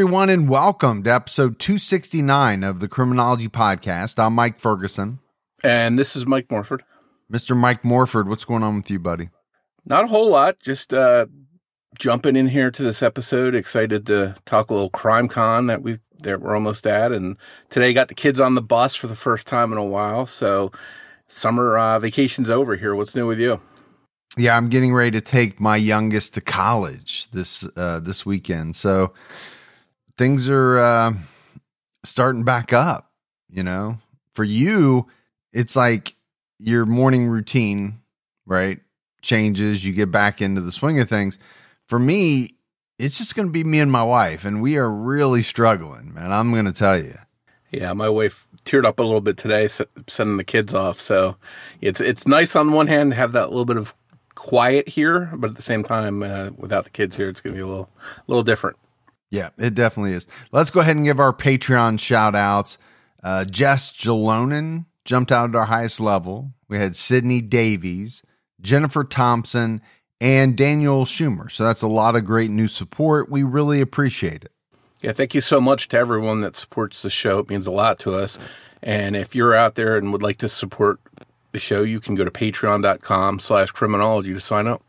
Everyone, and welcome to episode 269 of the Criminology Podcast. I'm Mike Ferguson. And this is Mike Morford. Mr. Mike Morford, what's going on with you, buddy? Not a whole lot. Just uh, jumping in here to this episode. Excited to talk a little CrimeCon that we that we're almost at. And today got the kids on the bus for the first time in a while. So summer uh, vacation's over here. What's new with you? Yeah, I'm getting ready to take my youngest to college this uh, this weekend. So things are uh, starting back up. You know, for you, it's like your morning routine, right? Changes. You get back into the swing of things. For me, it's just going to be me and my wife, and we are really struggling, man. I'm going to tell you. Yeah, my wife teared up a little bit today sending the kids off. So it's it's nice on one hand to have that little bit of quiet here, but at the same time, uh, without the kids here, it's going to be a little, a little different. Yeah, it definitely is. Let's go ahead and give our Patreon shout outs. Uh, Jess Jalonen jumped out at our highest level. We had Sydney Davies, Jennifer Thompson, and Daniel Schumer. So that's a lot of great new support. We really appreciate it. Yeah, thank you so much to everyone that supports the show. It means a lot to us. And if you're out there and would like to support the show, you can go to patreon.com slash criminology to sign up.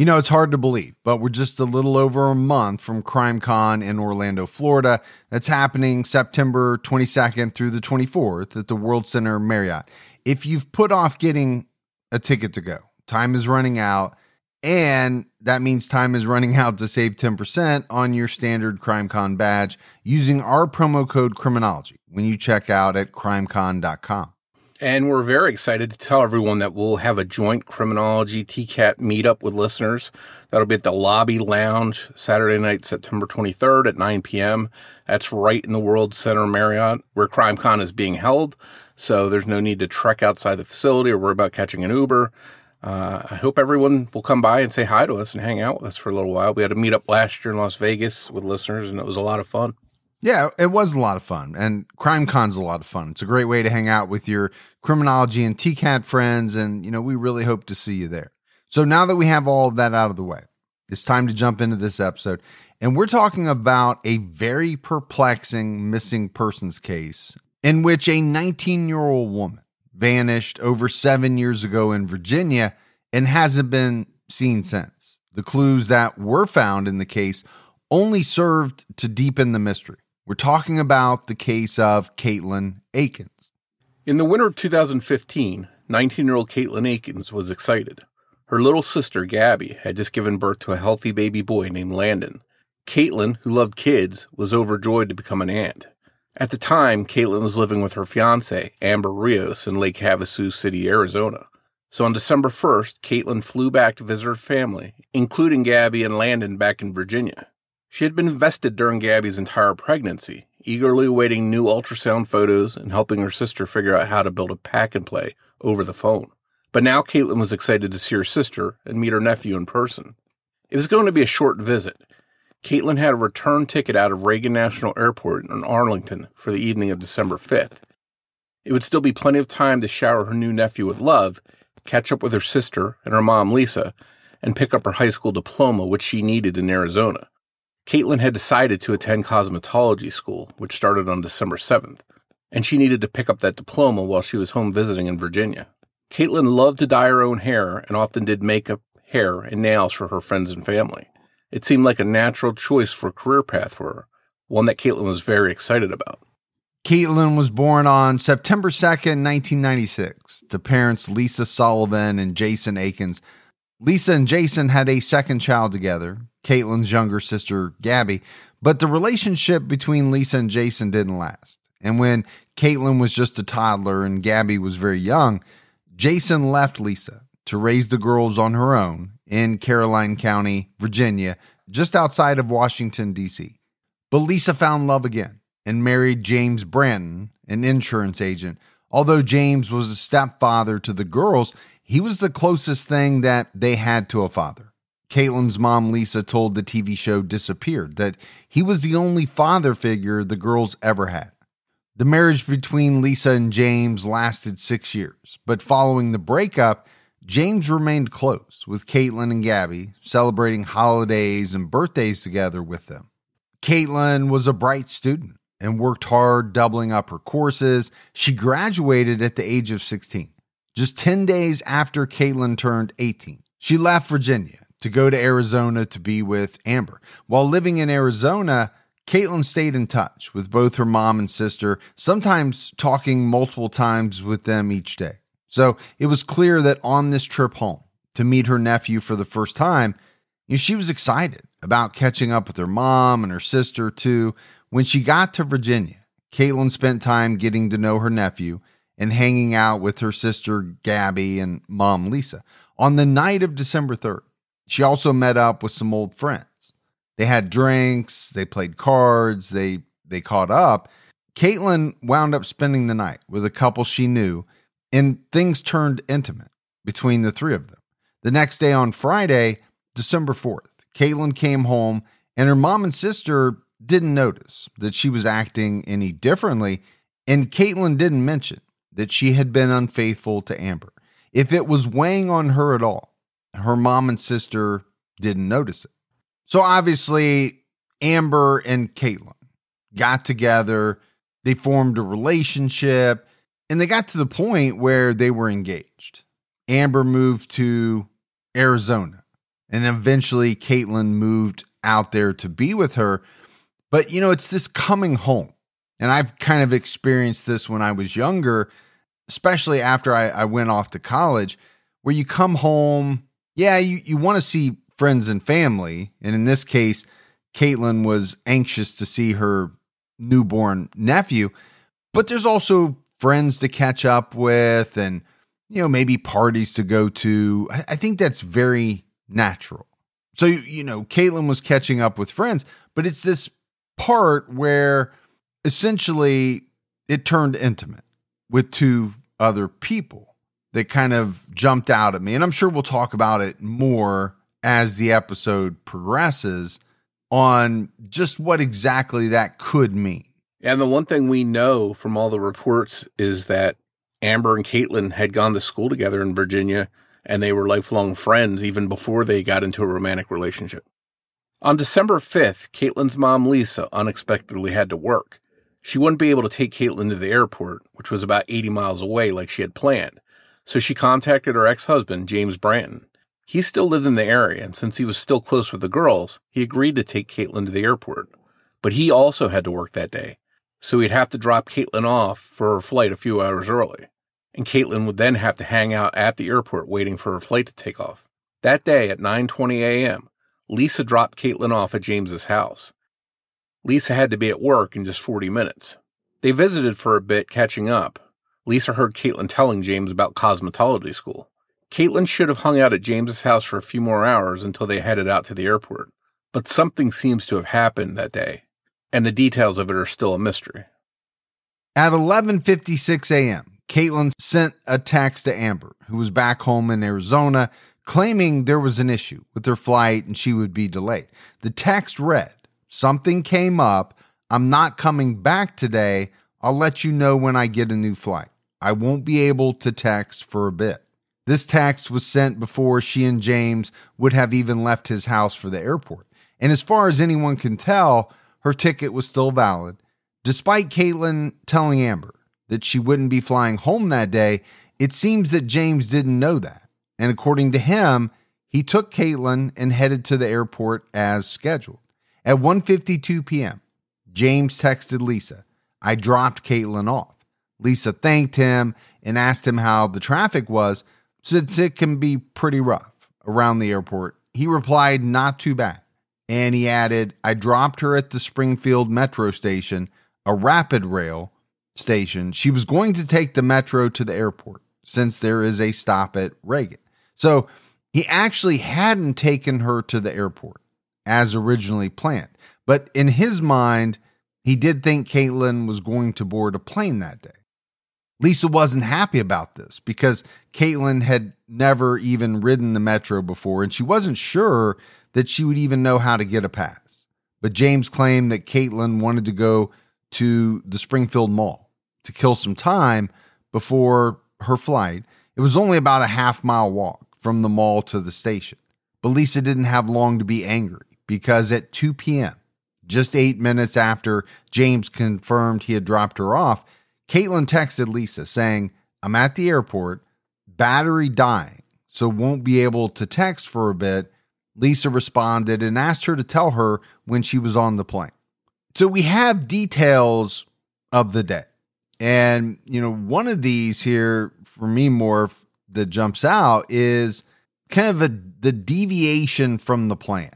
You know, it's hard to believe, but we're just a little over a month from CrimeCon in Orlando, Florida. That's happening September 22nd through the 24th at the World Center Marriott. If you've put off getting a ticket to go, time is running out, and that means time is running out to save 10% on your standard CrimeCon badge using our promo code criminology when you check out at crimecon.com. And we're very excited to tell everyone that we'll have a joint criminology TCAT meetup with listeners. That'll be at the Lobby Lounge Saturday night, September 23rd at 9 p.m. That's right in the World Center Marriott where CrimeCon is being held. So there's no need to trek outside the facility or worry about catching an Uber. Uh, I hope everyone will come by and say hi to us and hang out with us for a little while. We had a meetup last year in Las Vegas with listeners, and it was a lot of fun. Yeah, it was a lot of fun. And CrimeCon's a lot of fun. It's a great way to hang out with your criminology and TCAT friends. And, you know, we really hope to see you there. So now that we have all of that out of the way, it's time to jump into this episode. And we're talking about a very perplexing missing persons case in which a 19 year old woman vanished over seven years ago in Virginia and hasn't been seen since. The clues that were found in the case only served to deepen the mystery. We're talking about the case of Katelin Akens. In the winter of 2015, 19 year old Katelin Akens was excited. Her little sister, Gabi, had just given birth to a healthy baby boy named Landon. Katelin, who loved kids, was overjoyed to become an aunt. At the time, Katelin was living with her fiance, Amber Rios, in Lake Havasu City, Arizona. So on December 1st, Katelin flew back to visit her family, including Gabi and Landon back in Virginia. She had been invested during Gabi's entire pregnancy, eagerly awaiting new ultrasound photos and helping her sister figure out how to build a pack and play over the phone. But now Katelin was excited to see her sister and meet her nephew in person. It was going to be a short visit. Katelin had a return ticket out of Reagan National Airport in Arlington for the evening of December 5th. It would still be plenty of time to shower her new nephew with love, catch up with her sister and her mom, Lisa, and pick up her high school diploma, which she needed in Arizona. Katelin had decided to attend cosmetology school, which started on December 7th, and she needed to pick up that diploma while she was home visiting in Virginia. Katelin loved to dye her own hair and often did makeup, hair, and nails for her friends and family. It seemed like a natural choice for a career path for her, one that Katelin was very excited about. Katelin was born on September 2nd, 1996, to parents Lisa Sullivan and Jason Akens. Lisa and Jason had a second child together, Katelin's younger sister, Gabi, but the relationship between Lisa and Jason didn't last. And when Katelin was just a toddler and Gabi was very young, Jason left Lisa to raise the girls on her own in Caroline County, Virginia, just outside of Washington, D.C. But Lisa found love again and married James Branton, an insurance agent. Although James was a stepfather to the girls, he was the closest thing that they had to a father. Katelin's mom, Lisa, told the TV show Disappeared that he was the only father figure the girls ever had. The marriage between Lisa and James lasted six years, but following the breakup, James remained close with Katelin and Gabi, celebrating holidays and birthdays together with them. Katelin was a bright student and worked hard, doubling up her courses. She graduated at the age of 16, just 10 days after Katelin turned 18. She left Virginia to go to Arizona to be with Amber. While living in Arizona, Katelin stayed in touch with both her mom and sister, sometimes talking multiple times with them each day. So it was clear that on this trip home to meet her nephew for the first time, she was excited about catching up with her mom and her sister too. When she got to Virginia, Katelin spent time getting to know her nephew and hanging out with her sister Gabi and mom Lisa. On the night of December 3rd, she also met up with some old friends. They had drinks, they played cards, they they caught up. Katelin wound up spending the night with a couple she knew, and things turned intimate between the three of them. The next day on Friday, December 4th, Katelin came home and her mom and sister didn't notice that she was acting any differently, and Katelin didn't mention that she had been unfaithful to Amber. If it was weighing on her at all, her mom and sister didn't notice it. So obviously, Amber and Katelin got together, they formed a relationship, and they got to the point where they were engaged. Amber moved to Arizona, and eventually Katelin moved out there to be with her. But you know, it's this coming home. And I've kind of experienced this when I was younger, especially after I, I went off to college, where you come home, yeah, you, you want to see friends and family. And in this case, Katelin was anxious to see her newborn nephew, but there's also friends to catch up with and, you know, maybe parties to go to. I think that's very natural. So, you know, Katelin was catching up with friends, but it's this part where essentially it turned intimate with two other people that kind of jumped out at me. And I'm sure we'll talk about it more as the episode progresses on just what exactly that could mean. And the one thing we know from all the reports is that Amber and Katelin had gone to school together in Virginia and they were lifelong friends even before they got into a romantic relationship. On December 5th, Katelin's mom, Lisa, unexpectedly had to work. She wouldn't be able to take Katelin to the airport, which was about 80 miles away like she had planned. So she contacted her ex husband, James Branton. He still lived in the area, and since he was still close with the girls, he agreed to take Katelin to the airport. But he also had to work that day, so he'd have to drop Katelin off for her flight a few hours early. And Katelin would then have to hang out at the airport waiting for her flight to take off. That day at 9:20 a.m., Lisa dropped Katelin off at James's house. Lisa had to be at work in just 40 minutes. They visited for a bit, catching up. Lisa heard Katelin telling James about cosmetology school. Katelin should have hung out at James's house for a few more hours until they headed out to the airport, but something seems to have happened that day, and the details of it are still a mystery. At 11:56 a.m., Katelin sent a text to Amber, who was back home in Arizona, claiming there was an issue with her flight and she would be delayed. The text read, "Something came up. I'm not coming back today. I'll let you know when I get a new flight. I won't be able to text for a bit." This text was sent before she and James would have even left his house for the airport. And as far as anyone can tell, her ticket was still valid. Despite Katelin telling Amber that she wouldn't be flying home that day, it seems that James didn't know that. And according to him, he took Katelin and headed to the airport as scheduled. At 1:52 p.m., James texted Lisa, "I dropped Katelin off." Lisa thanked him and asked him how the traffic was, since it can be pretty rough around the airport, he replied, Not too bad. And he added, I dropped her at the Springfield metro station, a rapid rail station. She was going to take the metro to the airport, since there is a stop at Reagan. So he actually hadn't taken her to the airport as originally planned. But in his mind, he did think Katelin was going to board a plane that day. Lisa wasn't happy about this because Katelin had never even ridden the metro before and she wasn't sure that she would even know how to get a pass. But James claimed that Caitlin wanted to go to the Springfield Mall to kill some time before her flight. It was only about a half mile walk from the mall to the station. But Lisa didn't have long to be angry because at 2 p.m., just eight minutes after James confirmed he had dropped her off, Katelin texted Lisa saying, I'm at the airport, battery dying, so won't be able to text for a bit. Lisa responded and asked her to tell her when she was on the plane. So we have details of the day. And, you know, one of these here for me more that jumps out is kind of a, the deviation from the plan.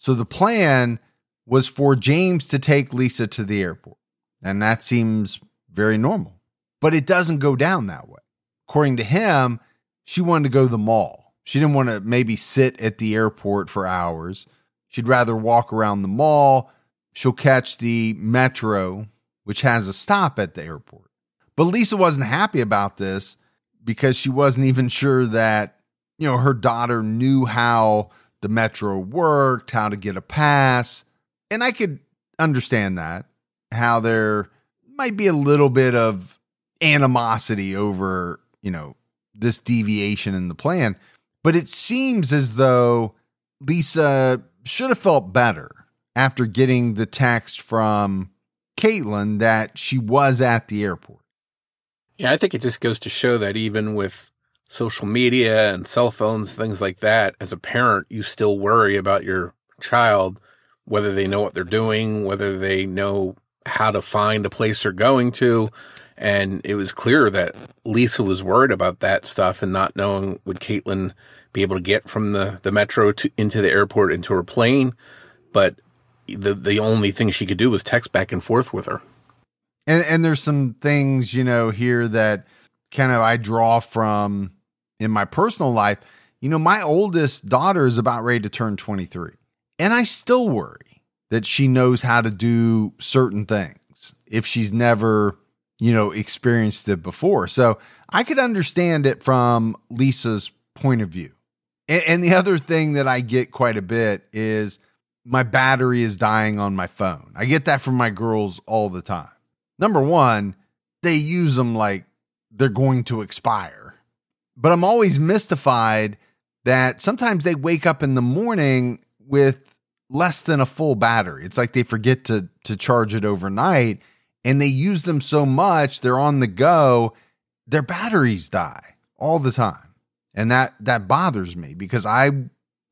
So the plan was for James to take Lisa to the airport. And that seems very normal. But it doesn't go down that way. According to him, she wanted to go to the mall. She didn't want to maybe sit at the airport for hours. She'd rather walk around the mall. She'll catch the metro, which has a stop at the airport. But Lisa wasn't happy about this because she wasn't even sure that, you know, her daughter knew how the metro worked, how to get a pass. And I could understand that, how there might be a little bit of animosity over, you know, this deviation in the plan. But it seems as though Lisa should have felt better after getting the text from Katelin that she was at the airport. Yeah, I think it just goes to show that even with social media and cell phones, things like that, as a parent, you still worry about your child, whether they know what they're doing, whether they know how to find the place they're going to. And it was clear that Lisa was worried about that stuff and not knowing would Katelin be able to get from the, the metro to into the airport into her plane. But the the only thing she could do was text back and forth with her and and there's some things you know here that kind of I draw from in my personal life. You know, my oldest daughter is about ready to turn 23, and I still worry that she knows how to do certain things if she's never, you know, experienced it before. So I could understand it from Lisa's point of view. And, and the other thing that I get quite a bit is my battery is dying on my phone. I get that from my girls all the time number one, they use them like they're going to expire. But I'm always mystified that sometimes they wake up in the morning with less than a full battery. It's like they forget to to charge it overnight and they use them so much, they're on the go, their batteries die all the time. And that that bothers me because I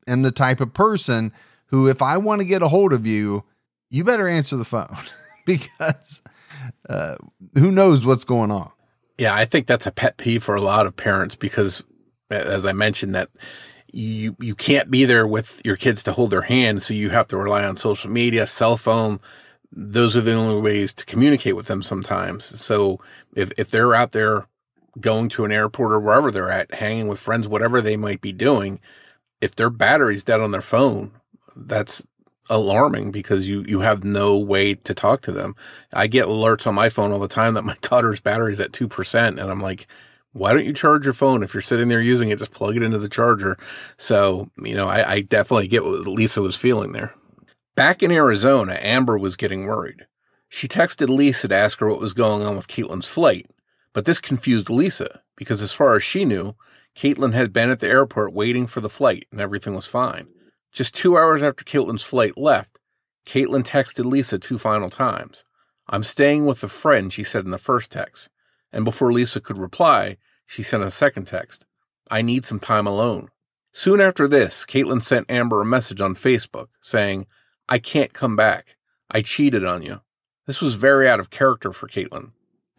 am the type of person who if I want to get a hold of you, you better answer the phone because uh, who knows what's going on? Yeah, I think that's a pet peeve for a lot of parents because, as I mentioned, that you you can't be there with your kids to hold their hand, so you have to rely on social media, cell phone. Those are the only ways to communicate with them sometimes. So if if they're out there going to an airport or wherever they're at, hanging with friends, whatever they might be doing, if their battery's dead on their phone, that's alarming because you you have no way to talk to them. I get alerts on my phone all the time that my daughter's battery is at 2% and I'm like why don't you charge your phone if you're sitting there using it just plug it into the charger. So, you know, I, I definitely get what Lisa was feeling there. Back in Arizona, Amber was getting worried. She texted Lisa to ask her what was going on with Katelin's flight, but this confused Lisa because as far as she knew, Katelin had been at the airport waiting for the flight and everything was fine. Just two hours after Katelin's flight left, Katelin texted Lisa two final times. I'm staying with a friend, she said in the first text. And before Lisa could reply, she sent a second text. I need some time alone. Soon after this, Katelin sent Amber a message on Facebook saying, I can't come back. I cheated on you. This was very out of character for Katelin.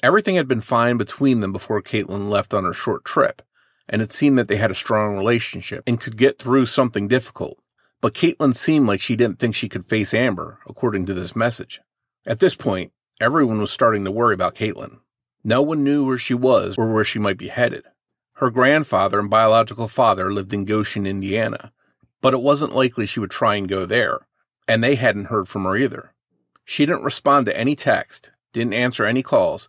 Everything had been fine between them before Caitlin left on her short trip, and it seemed that they had a strong relationship and could get through something difficult. But Katelin seemed like she didn't think she could face Amber, according to this message. At this point, everyone was starting to worry about Katelin. No one knew where she was or where she might be headed. Her grandfather and biological father lived in Goshen, Indiana, but it wasn't likely she would try and go there, and they hadn't heard from her either. She didn't respond to any text, didn't answer any calls,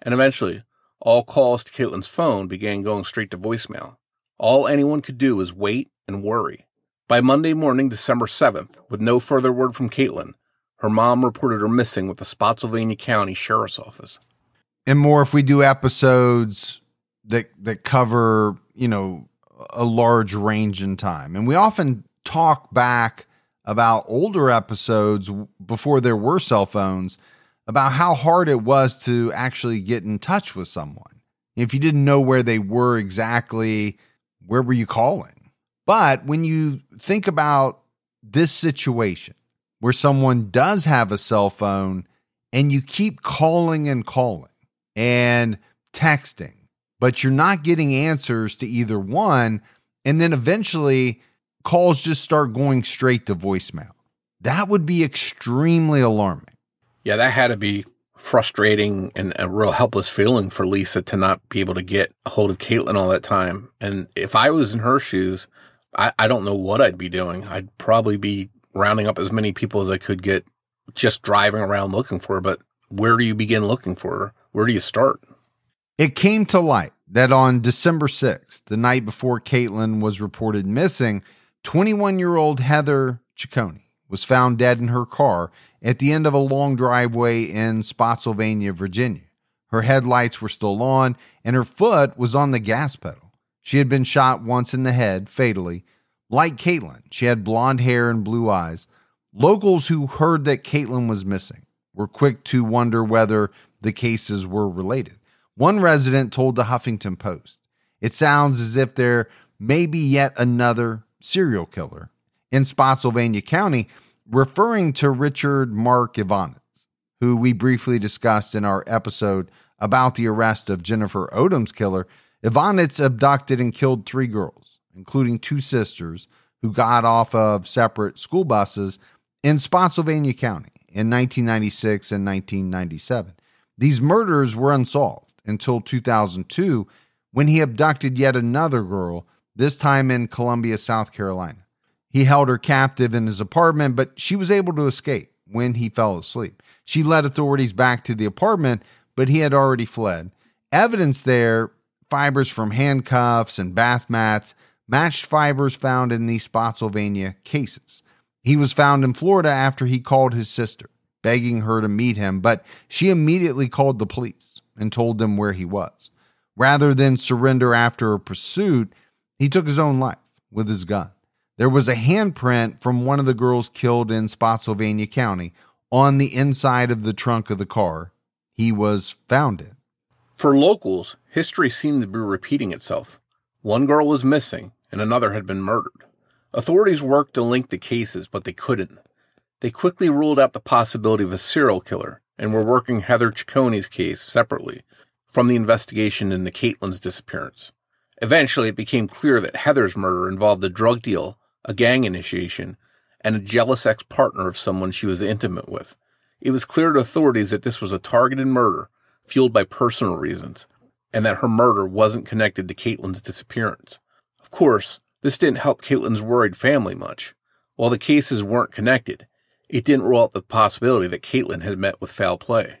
and eventually all calls to Katelin's phone began going straight to voicemail. All anyone could do was wait and worry. By Monday morning, December 7th, with no further word from Katelin, her mom reported her missing with the Spotsylvania County Sheriff's Office. And more if we do episodes that that cover, you know, a large range in time. And we often talk back about older episodes before there were cell phones about how hard it was to actually get in touch with someone. If you didn't know where they were exactly, where were you calling? But when you think about this situation where someone does have a cell phone and you keep calling and calling and texting, but you're not getting answers to either one, and then eventually calls just start going straight to voicemail. That would be extremely alarming. Yeah, that had to be frustrating and a real helpless feeling for Lisa to not be able to get a hold of Katelin all that time. And if I was in her shoes, I, I don't know what I'd be doing. I'd probably be rounding up as many people as I could get just driving around looking for her. But where do you begin looking for her? Where do you start? It came to light that on December 6th, the night before Katelin was reported missing, 21 year old Heather Ciccone was found dead in her car at the end of a long driveway in Spotsylvania, Virginia. Her headlights were still on, and her foot was on the gas pedal. She had been shot once in the head, fatally. Like Katelin, she had blonde hair and blue eyes. Locals who heard that Katelin was missing were quick to wonder whether the cases were related. One resident told the Huffington Post, It sounds as if there may be yet another serial killer in Spotsylvania County referring to Richard Marc Evonitz, who we briefly discussed in our episode about the arrest of Jennifer Odom's killer, Evonitz abducted and killed three girls, including two sisters, who got off of separate school buses in Spotsylvania County in 1996 and 1997. These murders were unsolved until 2002 when he abducted yet another girl, this time in Columbia, South Carolina. He held her captive in his apartment, but she was able to escape when he fell asleep. She led authorities back to the apartment, but he had already fled. Evidence there, fibers from handcuffs and bath mats, matched fibers found in the Spotsylvania cases. He was found in Florida after he called his sister, begging her to meet him, but she immediately called the police and told them where he was. Rather than surrender after a pursuit, he took his own life with his gun. There was a handprint from one of the girls killed in Spotsylvania County on the inside of the trunk of the car he was found in. For locals, history seemed to be repeating itself. One girl was missing, and another had been murdered. Authorities worked to link the cases, but they couldn't. They quickly ruled out the possibility of a serial killer and were working Heather Ciccone's case separately from the investigation into Katelin's disappearance. Eventually, it became clear that Heather's murder involved a drug deal a gang initiation, and a jealous ex partner of someone she was intimate with. It was clear to authorities that this was a targeted murder fueled by personal reasons, and that her murder wasn't connected to Katelin's disappearance. Of course, this didn't help Katelin's worried family much. While the cases weren't connected, it didn't rule out the possibility that Katelin had met with foul play.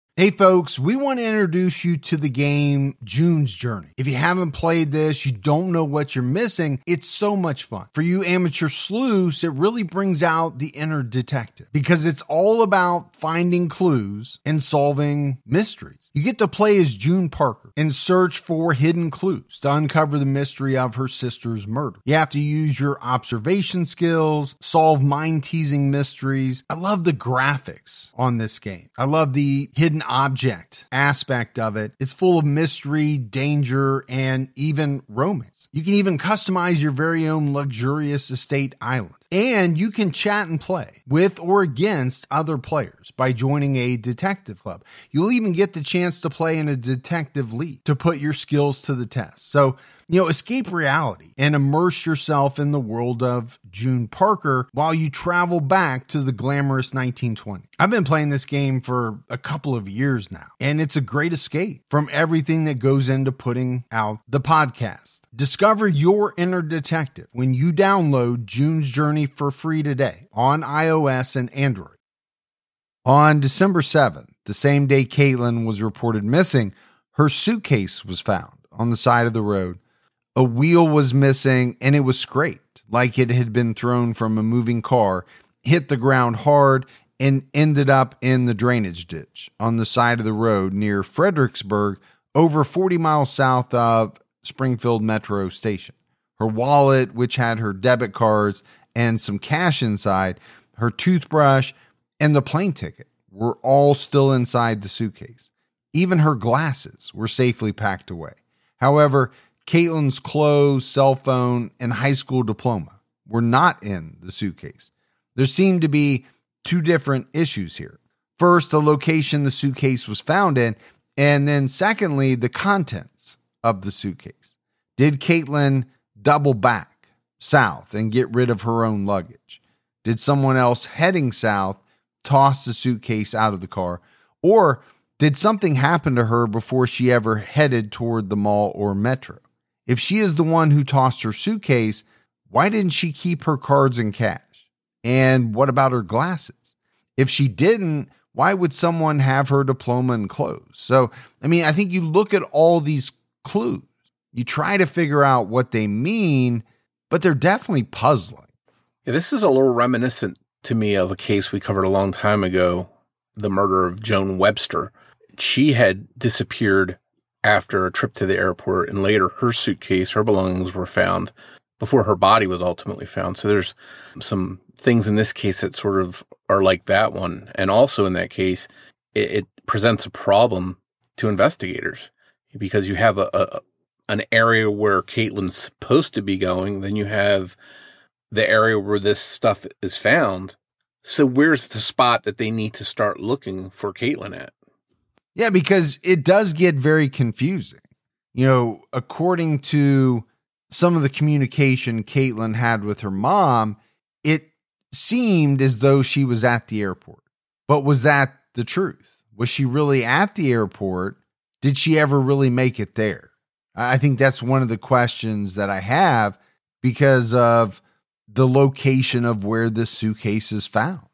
Hey folks, we want to introduce you to the game June's Journey. If you haven't played this, you don't know what you're missing, it's so much fun. For you amateur sleuths, it really brings out the inner detective because it's all about finding clues and solving mysteries. You get to play as June Parker and search for hidden clues to uncover the mystery of her sister's murder. You have to use your observation skills, solve mind teasing mysteries. I love the graphics on this game. I love the hidden object aspect of it. It's full of mystery, danger, and even romance. You can even customize your very own luxurious estate island. And you can chat and play with or against other players by joining a detective club. You'll even get the chance to play in a detective league to put your skills to the test. So, you know, escape reality and immerse yourself in the world of June Parker while you travel back to the glamorous 1920. I've been playing this game for a couple of years now, and it's a great escape from everything that goes into putting out the podcast. Discover your inner detective when you download June's Journey for free today on iOS and Android. On December 7th, the same day Katelin was reported missing, her suitcase was found on the side of the road. A wheel was missing and it was scraped like it had been thrown from a moving car, hit the ground hard, and ended up in the drainage ditch on the side of the road near Fredericksburg, over 40 miles south of Springfield Metro Station. Her wallet, which had her debit cards and some cash inside, her toothbrush, and the plane ticket were all still inside the suitcase. Even her glasses were safely packed away. However, Katelin's clothes, cell phone, and high school diploma were not in the suitcase. There seemed to be two different issues here. First, the location the suitcase was found in, and then secondly, the contents of the suitcase. Did Katelin double back south and get rid of her own luggage? Did someone else heading south toss the suitcase out of the car? Or did something happen to her before she ever headed toward the mall or metro? If she is the one who tossed her suitcase, why didn't she keep her cards and cash? And what about her glasses? If she didn't, why would someone have her diploma and clothes? So, I mean, I think you look at all these clues, you try to figure out what they mean, but they're definitely puzzling. Yeah, this is a little reminiscent to me of a case we covered a long time ago the murder of Joan Webster. She had disappeared after a trip to the airport, and later her suitcase, her belongings were found before her body was ultimately found. So there's some things in this case that sort of are like that one. And also in that case, it, it presents a problem to investigators because you have a, a an area where Katelin's supposed to be going, then you have the area where this stuff is found. So where's the spot that they need to start looking for Katelin at? Yeah, because it does get very confusing. You know, according to some of the communication Katelin had with her mom, it seemed as though she was at the airport. But was that the truth? Was she really at the airport? Did she ever really make it there? I think that's one of the questions that I have because of the location of where this suitcase is found.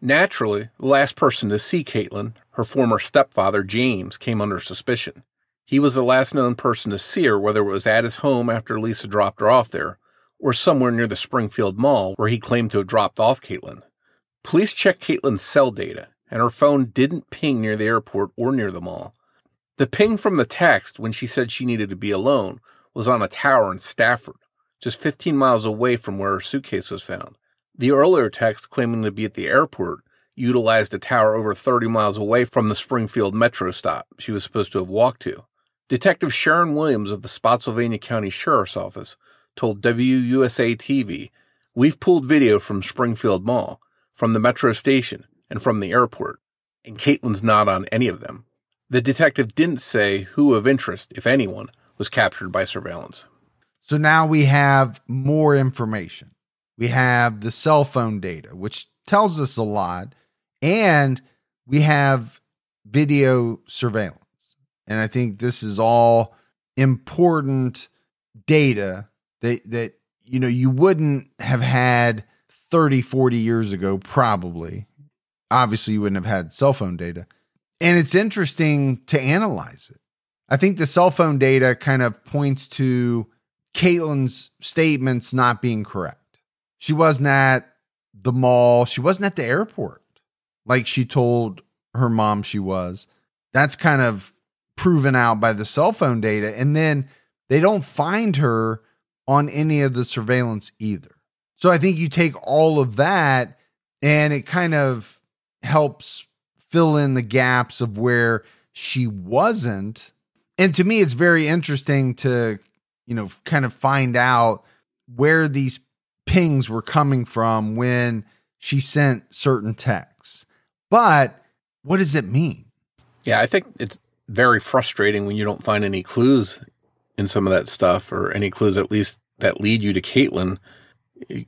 Naturally, the last person to see Katelin, her former stepfather James, came under suspicion. He was the last known person to see her, whether it was at his home after Lisa dropped her off there, or somewhere near the Springfield Mall where he claimed to have dropped off Katelin. Police checked Katelin's cell data, and her phone didn't ping near the airport or near the mall. The ping from the text when she said she needed to be alone was on a tower in Stafford, just 15 miles away from where her suitcase was found. The earlier text claiming to be at the airport utilized a tower over 30 miles away from the Springfield metro stop she was supposed to have walked to. Detective Sharon Williams of the Spotsylvania County Sheriff's Office told WUSA TV, We've pulled video from Springfield Mall, from the metro station, and from the airport, and Katelin's not on any of them. The detective didn't say who of interest, if anyone, was captured by surveillance. So now we have more information. We have the cell phone data, which tells us a lot, and we have video surveillance. And I think this is all important data that that you know you wouldn't have had 30 40 years ago probably. Obviously you wouldn't have had cell phone data. And it's interesting to analyze it. I think the cell phone data kind of points to katelin's statements not being correct. She wasn't at the mall. She wasn't at the airport like she told her mom she was that's kind of proven out by the cell phone data and then they don't find her on any of the surveillance either. So I think you take all of that and it kind of helps fill in the gaps of where she wasn't. And to me, it's very interesting to, you know, kind of find out where these pings were coming from when she sent certain texts. But what does it mean? Yeah, I think it's very frustrating when you don't find any clues in some of that stuff or any clues at least that lead you to Katelin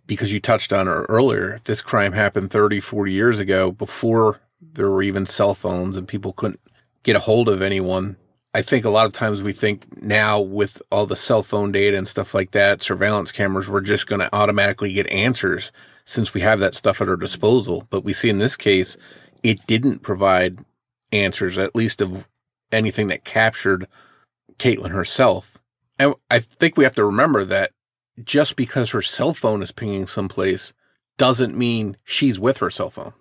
because you touched on her earlier. If this crime happened 30, 40 years ago before there were even cell phones and people couldn't get a hold of anyone, I think a lot of times we think now with all the cell phone data and stuff like that, surveillance cameras, we're just going to automatically get answers since we have that stuff at our disposal. But we see in this case, it didn't provide answers, at least of anything that captured Katelin herself. And I think we have to remember that just because her cell phone is pinging someplace doesn't mean she's with her cell phone.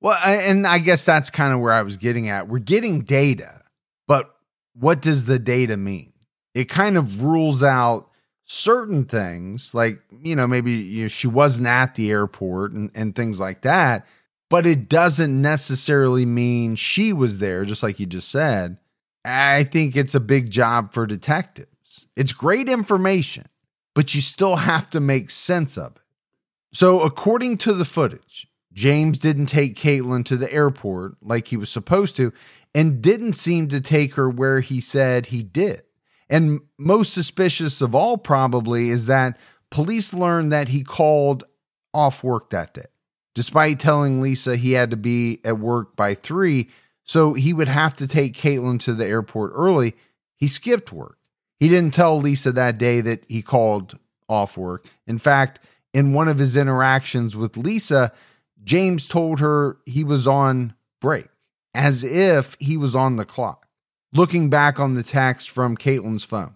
Well, and I guess that's kind of where I was getting at. We're getting data, but what does the data mean? It kind of rules out certain things, like, you know, maybe you know, she wasn't at the airport and, and things like that, but it doesn't necessarily mean she was there, just like you just said. I think it's a big job for detectives. It's great information, but you still have to make sense of it. So, according to the footage, James didn't take Katelin to the airport like he was supposed to and didn't seem to take her where he said he did. And most suspicious of all, probably, is that police learned that he called off work that day, despite telling Lisa he had to be at work by three. So he would have to take Katelin to the airport early. He skipped work. He didn't tell Lisa that day that he called off work. In fact, in one of his interactions with Lisa, James told her he was on break, as if he was on the clock. Looking back on the text from Katelin's phone,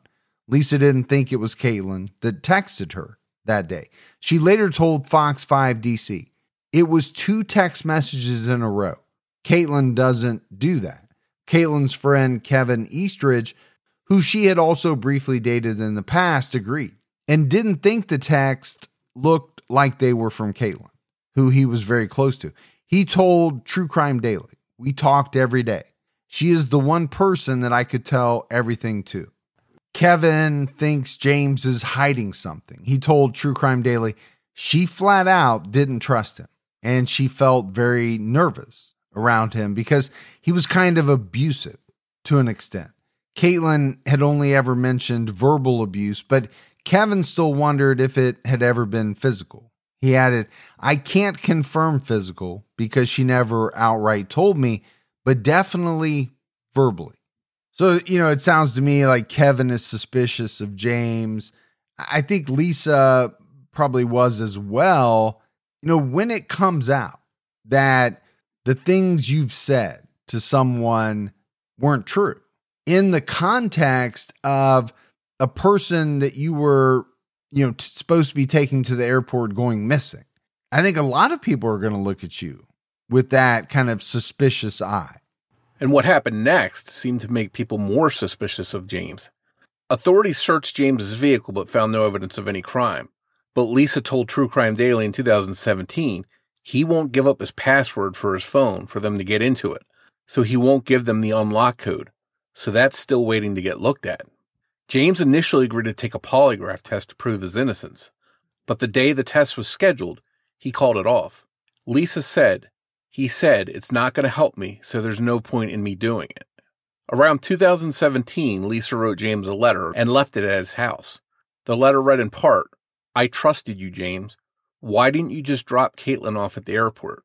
Lisa didn't think it was Katelin that texted her that day. She later told Fox 5 DC it was two text messages in a row. Katelin doesn't do that. Katelin's friend Kevin Eastridge, who she had also briefly dated in the past, agreed and didn't think the text looked like they were from Katelin, who he was very close to. He told True Crime Daily, We talked every day. She is the one person that I could tell everything to. Kevin thinks James is hiding something. He told True Crime Daily she flat out didn't trust him and she felt very nervous around him because he was kind of abusive to an extent. Katelin had only ever mentioned verbal abuse, but Kevin still wondered if it had ever been physical. He added, I can't confirm physical because she never outright told me, but definitely verbally. So, you know, it sounds to me like Kevin is suspicious of James. I think Lisa probably was as well. You know, when it comes out that the things you've said to someone weren't true in the context of a person that you were, you know, t- supposed to be taking to the airport going missing. I think a lot of people are going to look at you with that kind of suspicious eye. And what happened next seemed to make people more suspicious of James. Authorities searched James's vehicle but found no evidence of any crime. But Lisa told True Crime Daily in 2017 he won't give up his password for his phone for them to get into it, so he won't give them the unlock code. So that's still waiting to get looked at. James initially agreed to take a polygraph test to prove his innocence, but the day the test was scheduled, he called it off. Lisa said, He said it's not going to help me, so there's no point in me doing it. Around 2017, Lisa wrote James a letter and left it at his house. The letter read in part, I trusted you, James. Why didn't you just drop Katelin off at the airport?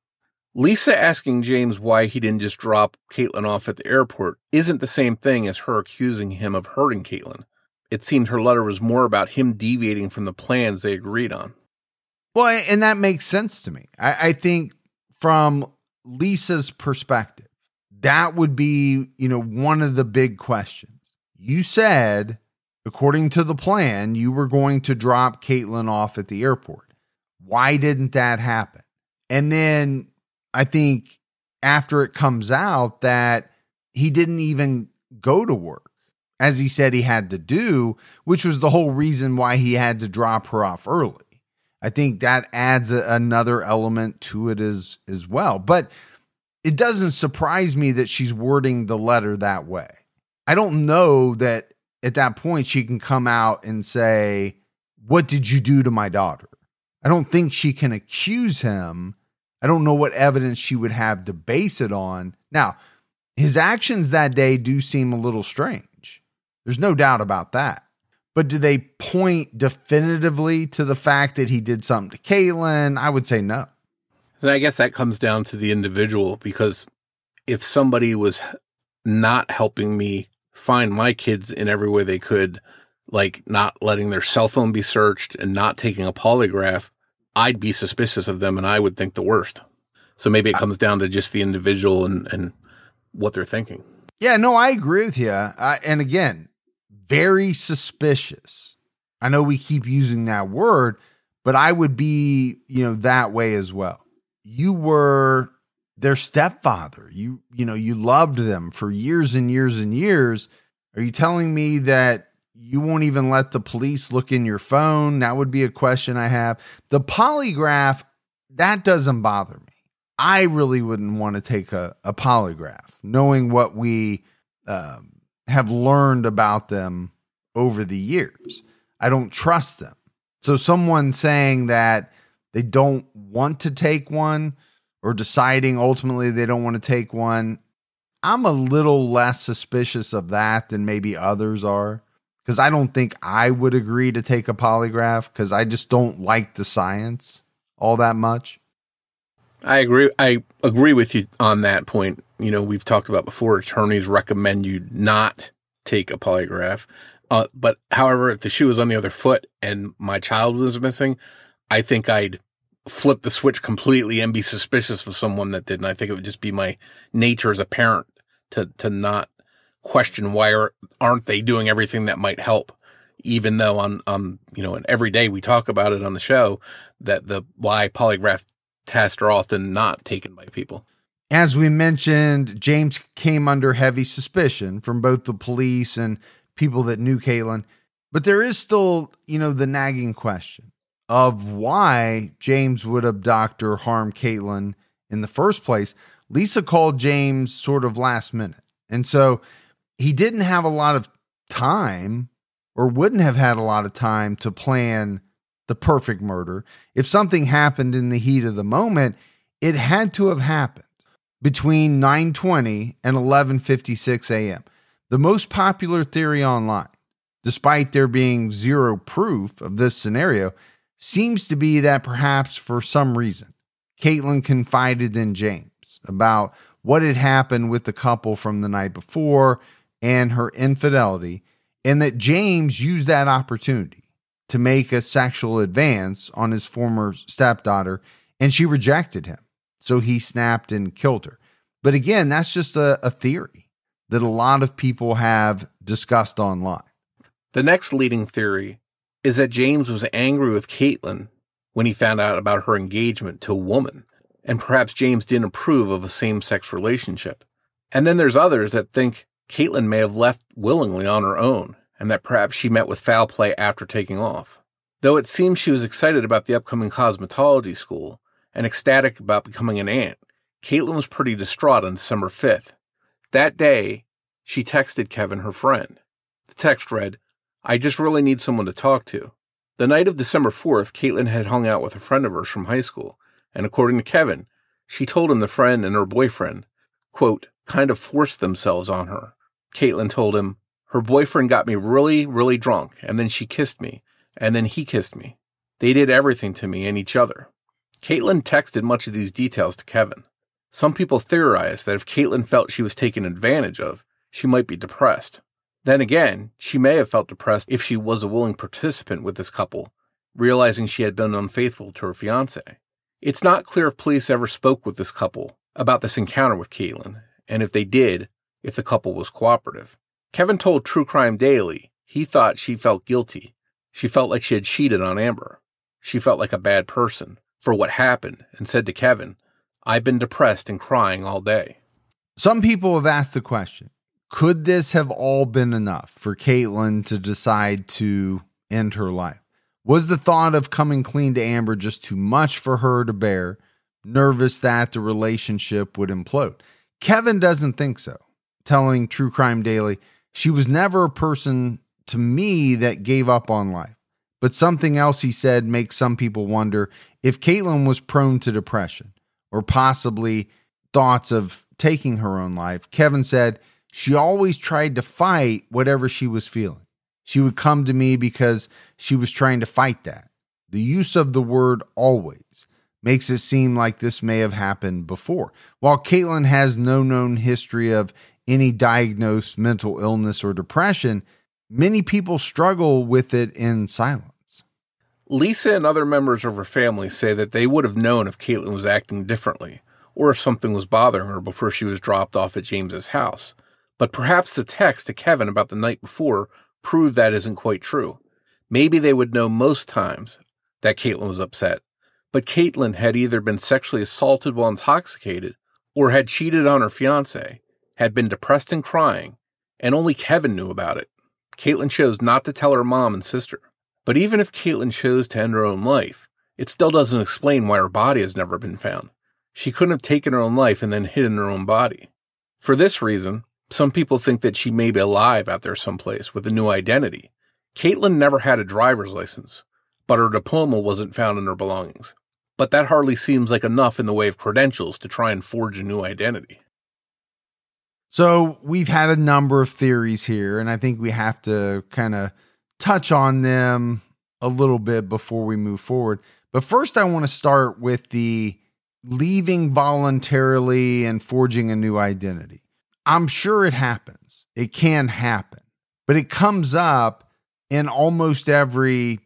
Lisa asking James why he didn't just drop Katelin off at the airport isn't the same thing as her accusing him of hurting Katelin. it seemed her letter was more about him deviating from the plans they agreed on. Well, and that makes sense to me. I, I think from Lisa's perspective, that would be, you know, one of the big questions. You said, according to the plan, you were going to drop Katelin off at the airport. Why didn't that happen? And then I think after it comes out that he didn't even go to work as he said he had to do, which was the whole reason why he had to drop her off early. I think that adds a, another element to it as as well. But it doesn't surprise me that she's wording the letter that way. I don't know that at that point she can come out and say, "What did you do to my daughter?" I don't think she can accuse him. I don't know what evidence she would have to base it on. Now, his actions that day do seem a little strange. There's no doubt about that. But do they point definitively to the fact that he did something to Katelin? I would say no. And I guess that comes down to the individual because if somebody was not helping me find my kids in every way they could, like not letting their cell phone be searched and not taking a polygraph, I'd be suspicious of them and I would think the worst. So maybe it comes down to just the individual and, and what they're thinking. Yeah, no, I agree with you. Uh, and again, very suspicious. I know we keep using that word, but I would be, you know, that way as well. You were their stepfather. You, you know, you loved them for years and years and years. Are you telling me that you won't even let the police look in your phone? That would be a question I have. The polygraph, that doesn't bother me. I really wouldn't want to take a, a polygraph, knowing what we um, have learned about them over the years. I don't trust them. So, someone saying that they don't want to take one or deciding ultimately they don't want to take one, I'm a little less suspicious of that than maybe others are because I don't think I would agree to take a polygraph because I just don't like the science all that much. I agree. I agree with you on that point. You know, we've talked about before. Attorneys recommend you not take a polygraph. Uh, but however, if the shoe was on the other foot and my child was missing, I think I'd flip the switch completely and be suspicious of someone that didn't. I think it would just be my nature as a parent to to not question why are, aren't they doing everything that might help even though on on you know and every day we talk about it on the show that the why polygraph tests are often not taken by people. As we mentioned, James came under heavy suspicion from both the police and people that knew Katelin. But there is still, you know, the nagging question of why James would abduct or harm Katelin in the first place. Lisa called James sort of last minute. And so he didn't have a lot of time or wouldn't have had a lot of time to plan the perfect murder. If something happened in the heat of the moment, it had to have happened between 9:20 and 11:56 a.m. The most popular theory online, despite there being zero proof of this scenario, seems to be that perhaps for some reason, Katelin confided in James about what had happened with the couple from the night before and her infidelity, and that James used that opportunity to make a sexual advance on his former stepdaughter, and she rejected him. So he snapped and killed her. But again, that's just a, a theory that a lot of people have discussed online. The next leading theory is that James was angry with Katelin when he found out about her engagement to a woman, and perhaps James didn't approve of a same sex relationship. And then there's others that think Katelin may have left willingly on her own and that perhaps she met with foul play after taking off. Though it seems she was excited about the upcoming cosmetology school and ecstatic about becoming an aunt, Katelin was pretty distraught on December 5th. That day, she texted Kevin, her friend. The text read, I just really need someone to talk to. The night of December 4th, Katelin had hung out with a friend of hers from high school, and according to Kevin, she told him the friend and her boyfriend, quote, kind of forced themselves on her. Katelin told him, her boyfriend got me really, really drunk, and then she kissed me, and then he kissed me. They did everything to me and each other. Katelin texted much of these details to Kevin. Some people theorized that if Katelin felt she was taken advantage of, she might be depressed. Then again, she may have felt depressed if she was a willing participant with this couple, realizing she had been unfaithful to her fiance. It's not clear if police ever spoke with this couple about this encounter with Katelin, and if they did, if the couple was cooperative. Kevin told True Crime Daily he thought she felt guilty. She felt like she had cheated on Amber. She felt like a bad person for what happened and said to Kevin, I've been depressed and crying all day. Some people have asked the question could this have all been enough for Katelin to decide to end her life? Was the thought of coming clean to Amber just too much for her to bear, nervous that the relationship would implode? Kevin doesn't think so, telling True Crime Daily, she was never a person to me that gave up on life. But something else he said makes some people wonder if Katelin was prone to depression or possibly thoughts of taking her own life. Kevin said she always tried to fight whatever she was feeling. She would come to me because she was trying to fight that. The use of the word always makes it seem like this may have happened before. While Katelin has no known history of any diagnosed mental illness or depression, many people struggle with it in silence. Lisa and other members of her family say that they would have known if Katelin was acting differently or if something was bothering her before she was dropped off at James's house. But perhaps the text to Kevin about the night before proved that isn't quite true. Maybe they would know most times that Katelin was upset, but Katelin had either been sexually assaulted while intoxicated or had cheated on her fiance, had been depressed and crying, and only Kevin knew about it. Katelin chose not to tell her mom and sister. But even if Katelin chose to end her own life, it still doesn't explain why her body has never been found. She couldn't have taken her own life and then hidden her own body. For this reason, some people think that she may be alive out there someplace with a new identity. Katelin never had a driver's license, but her diploma wasn't found in her belongings. But that hardly seems like enough in the way of credentials to try and forge a new identity. So we've had a number of theories here, and I think we have to kind of touch on them a little bit before we move forward. But first, I want to start with the leaving voluntarily and forging a new identity. I'm sure it happens. It can happen, but it comes up in almost every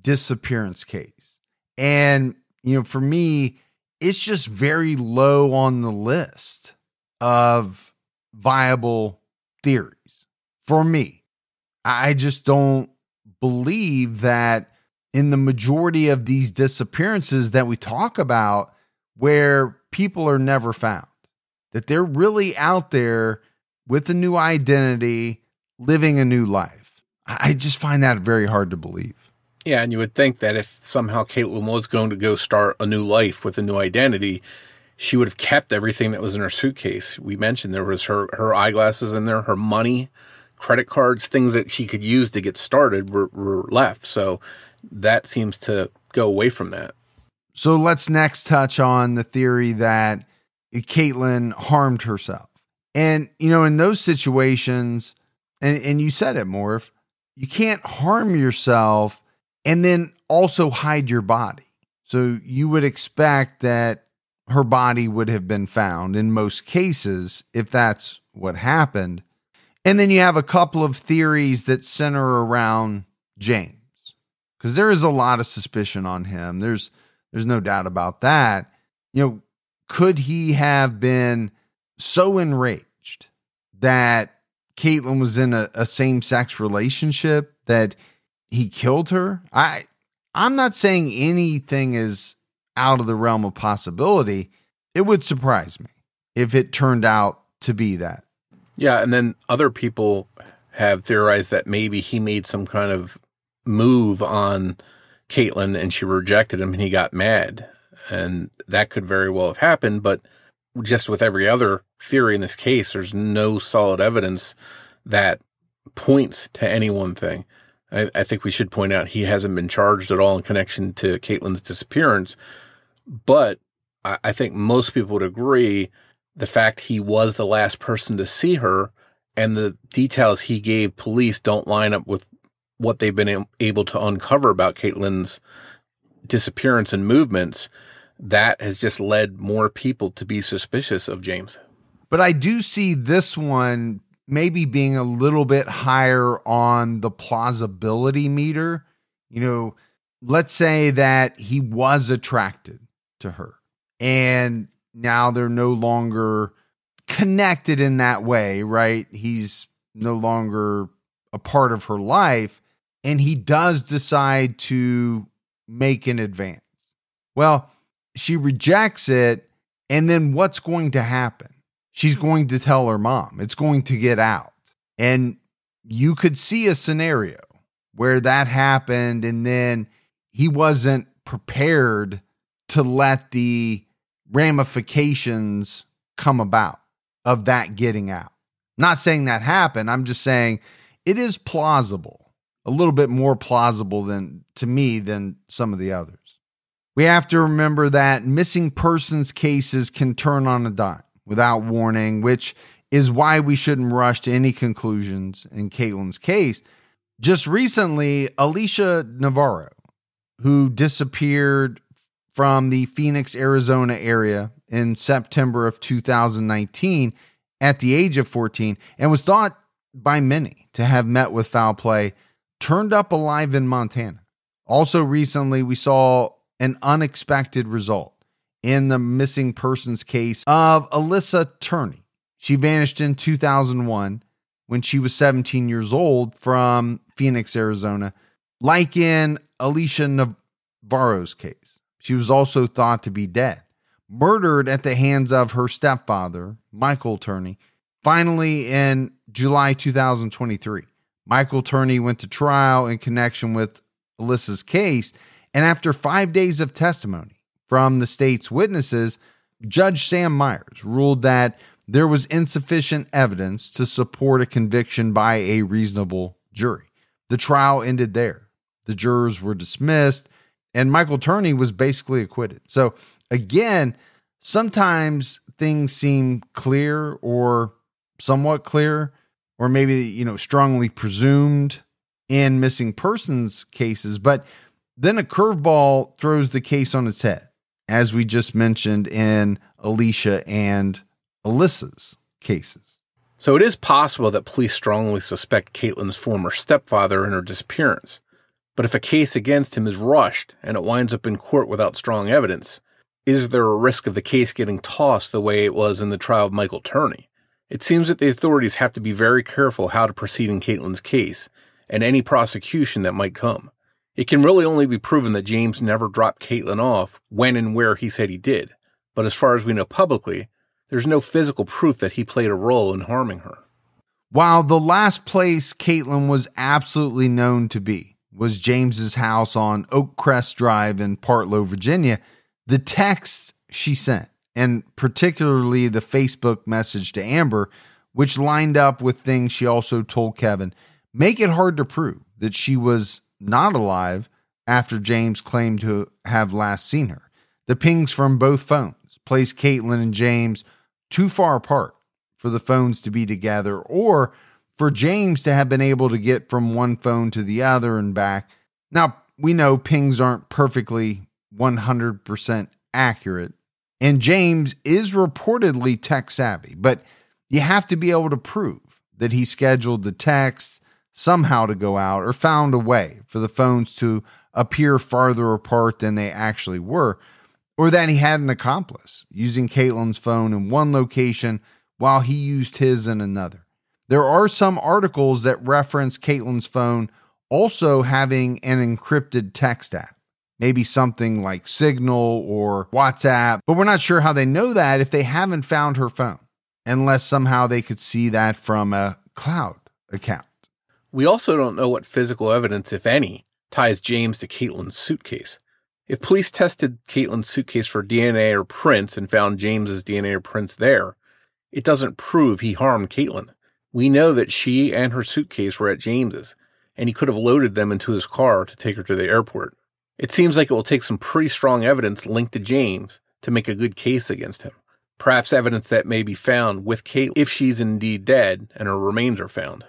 disappearance case. And, you know, for me, it's just very low on the list of viable theories for me. I just don't believe that in the majority of these disappearances that we talk about where people are never found that they're really out there with a new identity living a new life i just find that very hard to believe yeah and you would think that if somehow katelin was going to go start a new life with a new identity she would have kept everything that was in her suitcase. We mentioned there was her her eyeglasses in there, her money, credit cards, things that she could use to get started were, were left. So that seems to go away from that. So let's next touch on the theory that Eh, Katelin harmed herself. And, you know, in those situations, and, and you said it, Morf, you can't harm yourself and then also hide your body. So you would expect that her body would have been found in most cases if that's what happened. And then you have a couple of theories that center around James because there is a lot of suspicion on him. There's there's no doubt about that. You know, could he have been so enraged that Katelin was in a, a same sex relationship that he killed her? I I'm not saying anything is out of the realm of possibility, it would surprise me if it turned out to be that. Yeah, and then other people have theorized that maybe he made some kind of move on Katelin and she rejected him and he got mad. And that could very well have happened, but just with every other theory in this case, there's no solid evidence that points to any one thing. I, I think we should point out he hasn't been charged at all in connection to Katelin's disappearance, but I, I think most people would agree the fact he was the last person to see her and the details he gave police don't line up with what they've been able to uncover about Katelin's disappearance and movements, that has just led more people to be suspicious of James. But I do see this one maybe being a little bit higher on the plausibility meter. You know, let's say that he was attracted to her and now they're no longer connected in that way, right? He's no longer a part of her life and he does decide to make an advance. Well, she rejects it and then what's going to happen? She's hmm. going to tell her mom. It's going to get out. And you could see a scenario where that happened and then he wasn't prepared to let the ramifications come about of that getting out. Not saying that happened. I'm just saying it is plausible, a little bit more plausible than to me than some of the others. We have to remember that missing persons cases can turn on a dime without warning, which is why we shouldn't rush to any conclusions in Katelin's case. Just recently, Alicia Navarro, who disappeared from the Phoenix, Arizona area in September of 2019 at the age of 14 and was thought by many to have met with foul play, turned up alive in Montana. Also, recently, we saw an unexpected result in the missing persons case of Alyssa Turney. She vanished in 2001 when she was 17 years old from Phoenix, Arizona, like in Alicia Navarro's case. She was also thought to be dead, murdered at the hands of her stepfather, Michael Turney. Finally, in July 2023, Michael Turney went to trial in connection with Alyssa's case. And after five days of testimony from the state's witnesses, Judge Sam Myers ruled that there was insufficient evidence to support a conviction by a reasonable jury. The trial ended there. The jurors were dismissed and Michael Turney was basically acquitted. So again, sometimes things seem clear or somewhat clear, or maybe you know strongly presumed in missing persons cases, but then a curveball throws the case on its head, as we just mentioned in Alicia and Alyssa's cases. So it is possible that police strongly suspect Katelin's former stepfather in her disappearance. But if a case against him is rushed and it winds up in court without strong evidence, is there a risk of the case getting tossed the way it was in the trial of Michael Turney? It seems that the authorities have to be very careful how to proceed in Katelin's case and any prosecution that might come. It can really only be proven that James never dropped Katelin off when and where he said he did. But as far as we know publicly, there's no physical proof that he played a role in harming her. While the last place Katelin was absolutely known to be was James's house on Oak Crest Drive in Partlow, Virginia, the text she sent, and particularly the Facebook message to Amber, which lined up with things she also told Kevin, make it hard to prove that she was not alive after James claimed to have last seen her. The pings from both phones placed Katelin and James too far apart for the phones to be together or for James to have been able to get from one phone to the other and back. Now, we know pings aren't perfectly 100% accurate, and James is reportedly tech savvy, but you have to be able to prove that he scheduled the texts somehow to go out or found a way for the phones to appear farther apart than they actually were, or that he had an accomplice using Katelin's phone in one location while he used his in another. There are some articles that reference Katelin's phone also having an encrypted text app, maybe something like Signal or WhatsApp, but we're not sure how they know that if they haven't found her phone, unless somehow they could see that from a cloud account. We also don't know what physical evidence, if any, ties James to Katelin's suitcase. If police tested Katelin's suitcase for DNA or prints and found James's DNA or prints there, it doesn't prove he harmed Katelin. We know that she and her suitcase were at James's, and he could have loaded them into his car to take her to the airport. It seems like it will take some pretty strong evidence linked to James to make a good case against him. Perhaps evidence that may be found with Kate if she's indeed dead and her remains are found.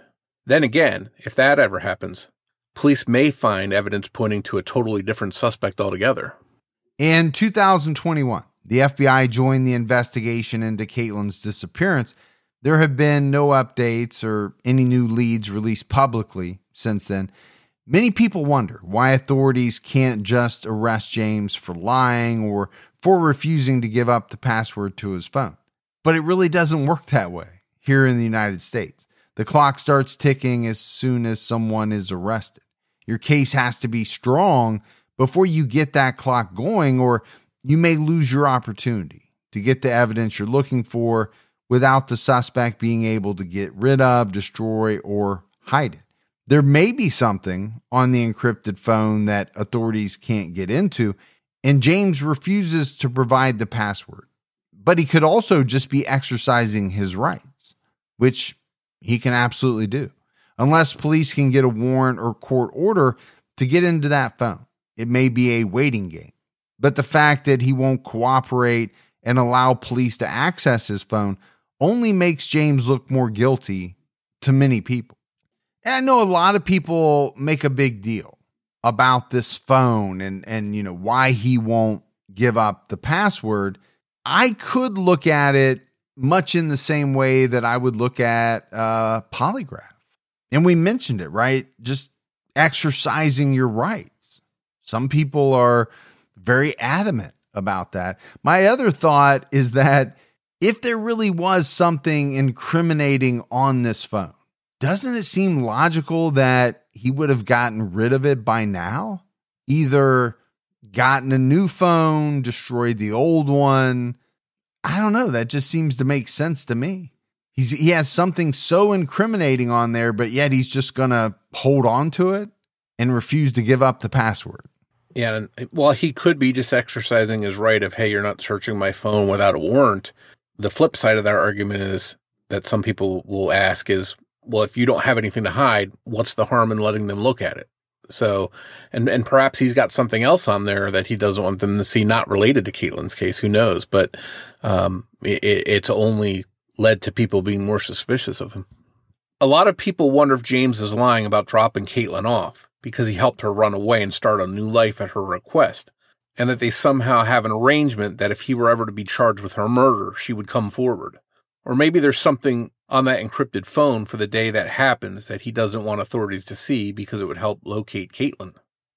Then again, if that ever happens, police may find evidence pointing to a totally different suspect altogether. In 2021, the FBI joined the investigation into Katelin's disappearance There have been no updates or any new leads released publicly since then. Many people wonder why authorities can't just arrest James for lying or for refusing to give up the password to his phone. But it really doesn't work that way here in the United States. The clock starts ticking as soon as someone is arrested. Your case has to be strong before you get that clock going, or you may lose your opportunity to get the evidence you're looking for without the suspect being able to get rid of, destroy, or hide it. There may be something on the encrypted phone that authorities can't get into, and James refuses to provide the password. But he could also just be exercising his rights, which he can absolutely do, unless police can get a warrant or court order to get into that phone. It may be a waiting game. But the fact that he won't cooperate and allow police to access his phone only makes James look more guilty to many people. And I know a lot of people make a big deal about this phone and and you know why he won't give up the password. I could look at it much in the same way that I would look at a polygraph. And we mentioned it, right? Just exercising your rights. Some people are very adamant about that. My other thought is that if there really was something incriminating on this phone, doesn't it seem logical that he would have gotten rid of it by now? Either gotten a new phone, destroyed the old one. I don't know. That just seems to make sense to me. He's he has something so incriminating on there, but yet he's just gonna hold on to it and refuse to give up the password. Yeah, and well, he could be just exercising his right of, hey, you're not searching my phone without a warrant. The flip side of that argument is that some people will ask is, well, if you don't have anything to hide, what's the harm in letting them look at it? So, and and perhaps he's got something else on there that he doesn't want them to see, not related to Katelin's case. Who knows? But um, it, it's only led to people being more suspicious of him. A lot of people wonder if James is lying about dropping Katelin off because he helped her run away and start a new life at her request, and that they somehow have an arrangement that if he were ever to be charged with her murder, she would come forward. Or maybe there's something on that encrypted phone for the day that happens that he doesn't want authorities to see because it would help locate Katelin.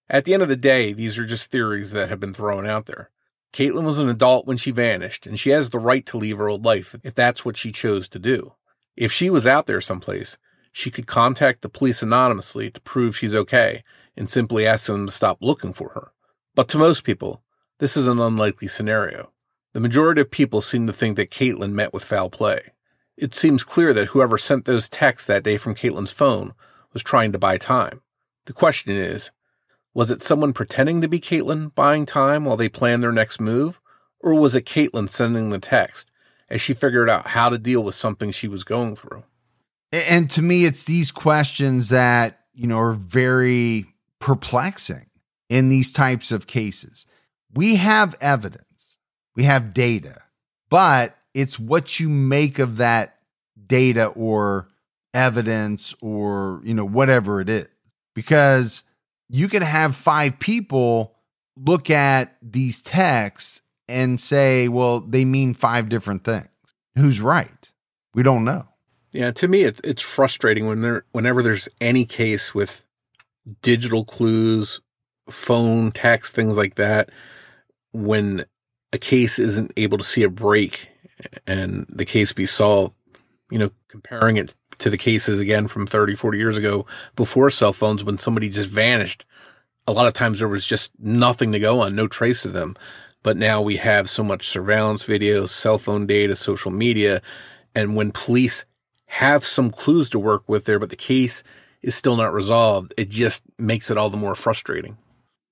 At the end of the day, these are just theories that have been thrown out there. Katelin was an adult when she vanished, and she has the right to leave her old life if that's what she chose to do. If she was out there someplace, she could contact the police anonymously to prove she's okay and simply ask them to stop looking for her. But to most people, this is an unlikely scenario. The majority of people seem to think that Katelin met with foul play. It seems clear that whoever sent those texts that day from Katelin's phone was trying to buy time. The question is, was it someone pretending to be Katelin buying time while they planned their next move? Or was it Katelin sending the text as she figured out how to deal with something she was going through? And to me, it's these questions that, you know, are very perplexing in these types of cases. We have evidence, we have data, but it's what you make of that data or evidence or, you know, whatever it is. Because you could have five people look at these texts and say, well, they mean five different things. Who's right? We don't know. Yeah, to me, it, it's frustrating when there, whenever there's any case with digital clues, phone, text, things like that, when a case isn't able to see a break and the case be solved, you know, comparing it to the cases again from 30, 40 years ago before cell phones when somebody just vanished. A lot of times there was just nothing to go on, no trace of them. But now we have so much surveillance videos, cell phone data, social media. And when police have some clues to work with there, but the case is still not resolved. It just makes it all the more frustrating.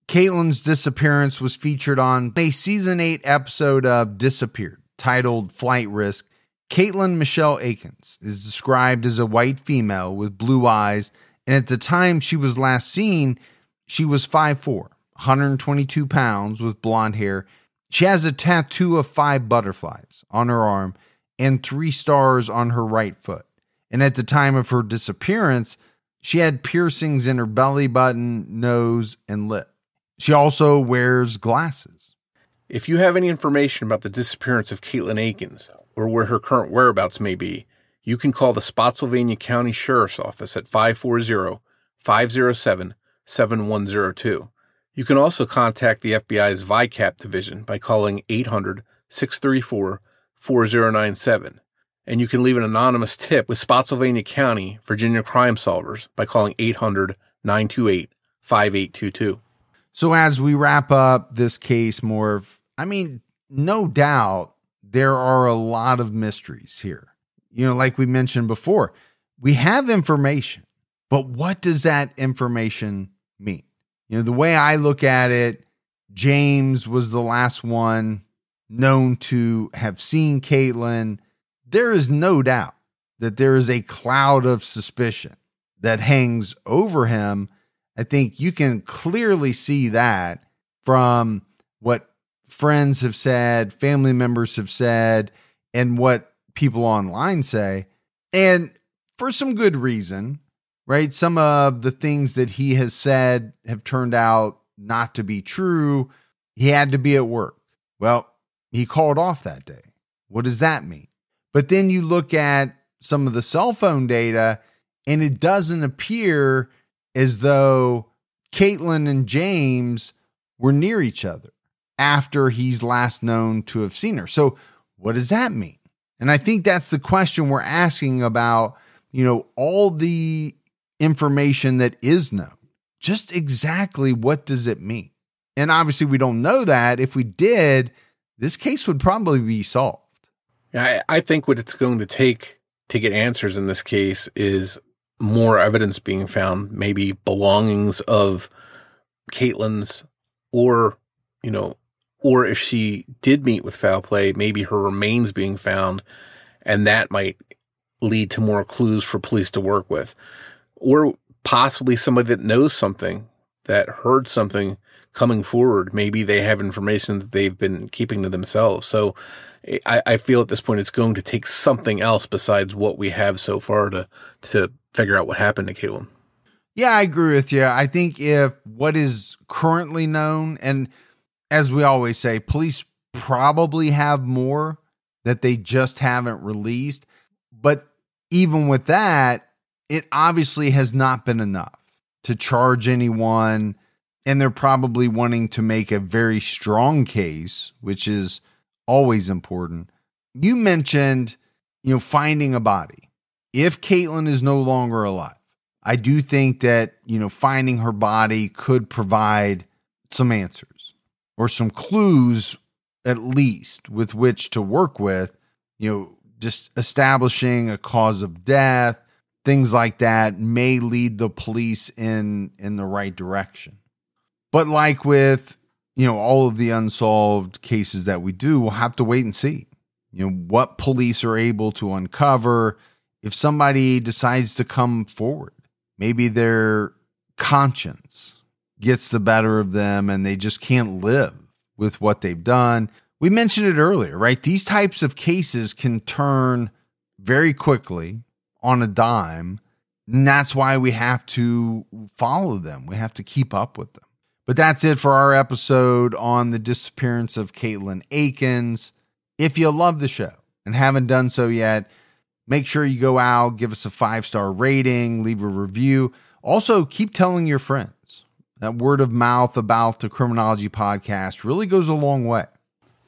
Katelin's disappearance was featured on a season eight episode of Disappeared titled Flight Risk. Katelin Michelle Akens is described as a white female with blue eyes, and at the time she was last seen, she was 5'4, 122 pounds with blonde hair. She has a tattoo of five butterflies on her arm and three stars on her right foot and at the time of her disappearance, she had piercings in her belly button, nose, and lip. She also wears glasses. If you have any information about the disappearance of Katelin Akens or where her current whereabouts may be, you can call the Spotsylvania County Sheriff's Office at 540 507 7102. You can also contact the FBI's VICAP division by calling 800 634 4097. And you can leave an anonymous tip with Spotsylvania County Virginia Crime Solvers by calling 800 928 5822. So, as we wrap up this case, Morf, I mean, no doubt there are a lot of mysteries here. You know, like we mentioned before, we have information, but what does that information mean? You know, the way I look at it, James was the last one known to have seen Katelin. There is no doubt that there is a cloud of suspicion that hangs over him. I think you can clearly see that from what friends have said, family members have said, and what people online say. And for some good reason, right? Some of the things that he has said have turned out not to be true. He had to be at work. Well, he called off that day. What does that mean? But then you look at some of the cell phone data, and it doesn't appear as though Katelin and James were near each other after he's last known to have seen her. So, what does that mean? And I think that's the question we're asking about, you know, all the information that is known. Just exactly what does it mean? And obviously, we don't know that. If we did, this case would probably be solved. I, I think what it's going to take to get answers in this case is more evidence being found, maybe belongings of Katelin's, or, you know, or if she did meet with foul play, maybe her remains being found, and that might lead to more clues for police to work with or possibly somebody that knows something that heard something coming forward. Maybe they have information that they've been keeping to themselves. So I, I, feel at this point it's going to take something else besides what we have so far to to figure out what happened to Katelin. Yeah, I agree with you. I think if what is currently known, and as we always say, police probably have more that they just haven't released. But even with that, it obviously has not been enough to charge anyone. And they're probably wanting to make a very strong case, which is always important. You mentioned, you know, finding a body. If Katelin is no longer alive, I do think that, you know, finding her body could provide some answers or some clues, at least, with which to work with, you know, just establishing a cause of death, things like that may lead the police in in the right direction. But like with you know all of the unsolved cases that we do, we'll have to wait and see. You know what police are able to uncover if somebody decides to come forward. Maybe their conscience gets the better of them and they just can't live with what they've done. We mentioned it earlier, right? These types of cases can turn very quickly on a dime. And that's why we have to follow them. We have to keep up with them. But that's it for our episode on the disappearance of Katelin Akens. If you love the show and haven't done so yet, make sure you go out, give us a five star rating, leave a review. Also, keep telling your friends. That word of mouth about the Criminology podcast really goes a long way.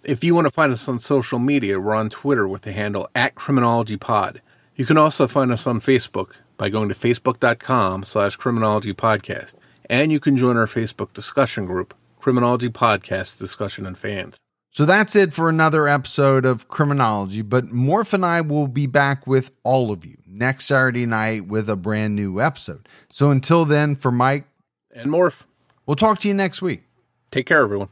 If you want to find us on social media, we're on Twitter with the handle at Criminology Pod. You can also find us on Facebook by going to facebook.com slash criminology podcast. And you can join our Facebook discussion group, Criminology Podcast Discussion and Fans. So that's it for another episode of Criminology, but Morf and I will be back with all of you next Saturday night with a brand new episode. So until then, for Mike and Morf, we'll talk to you next week. Take care, everyone.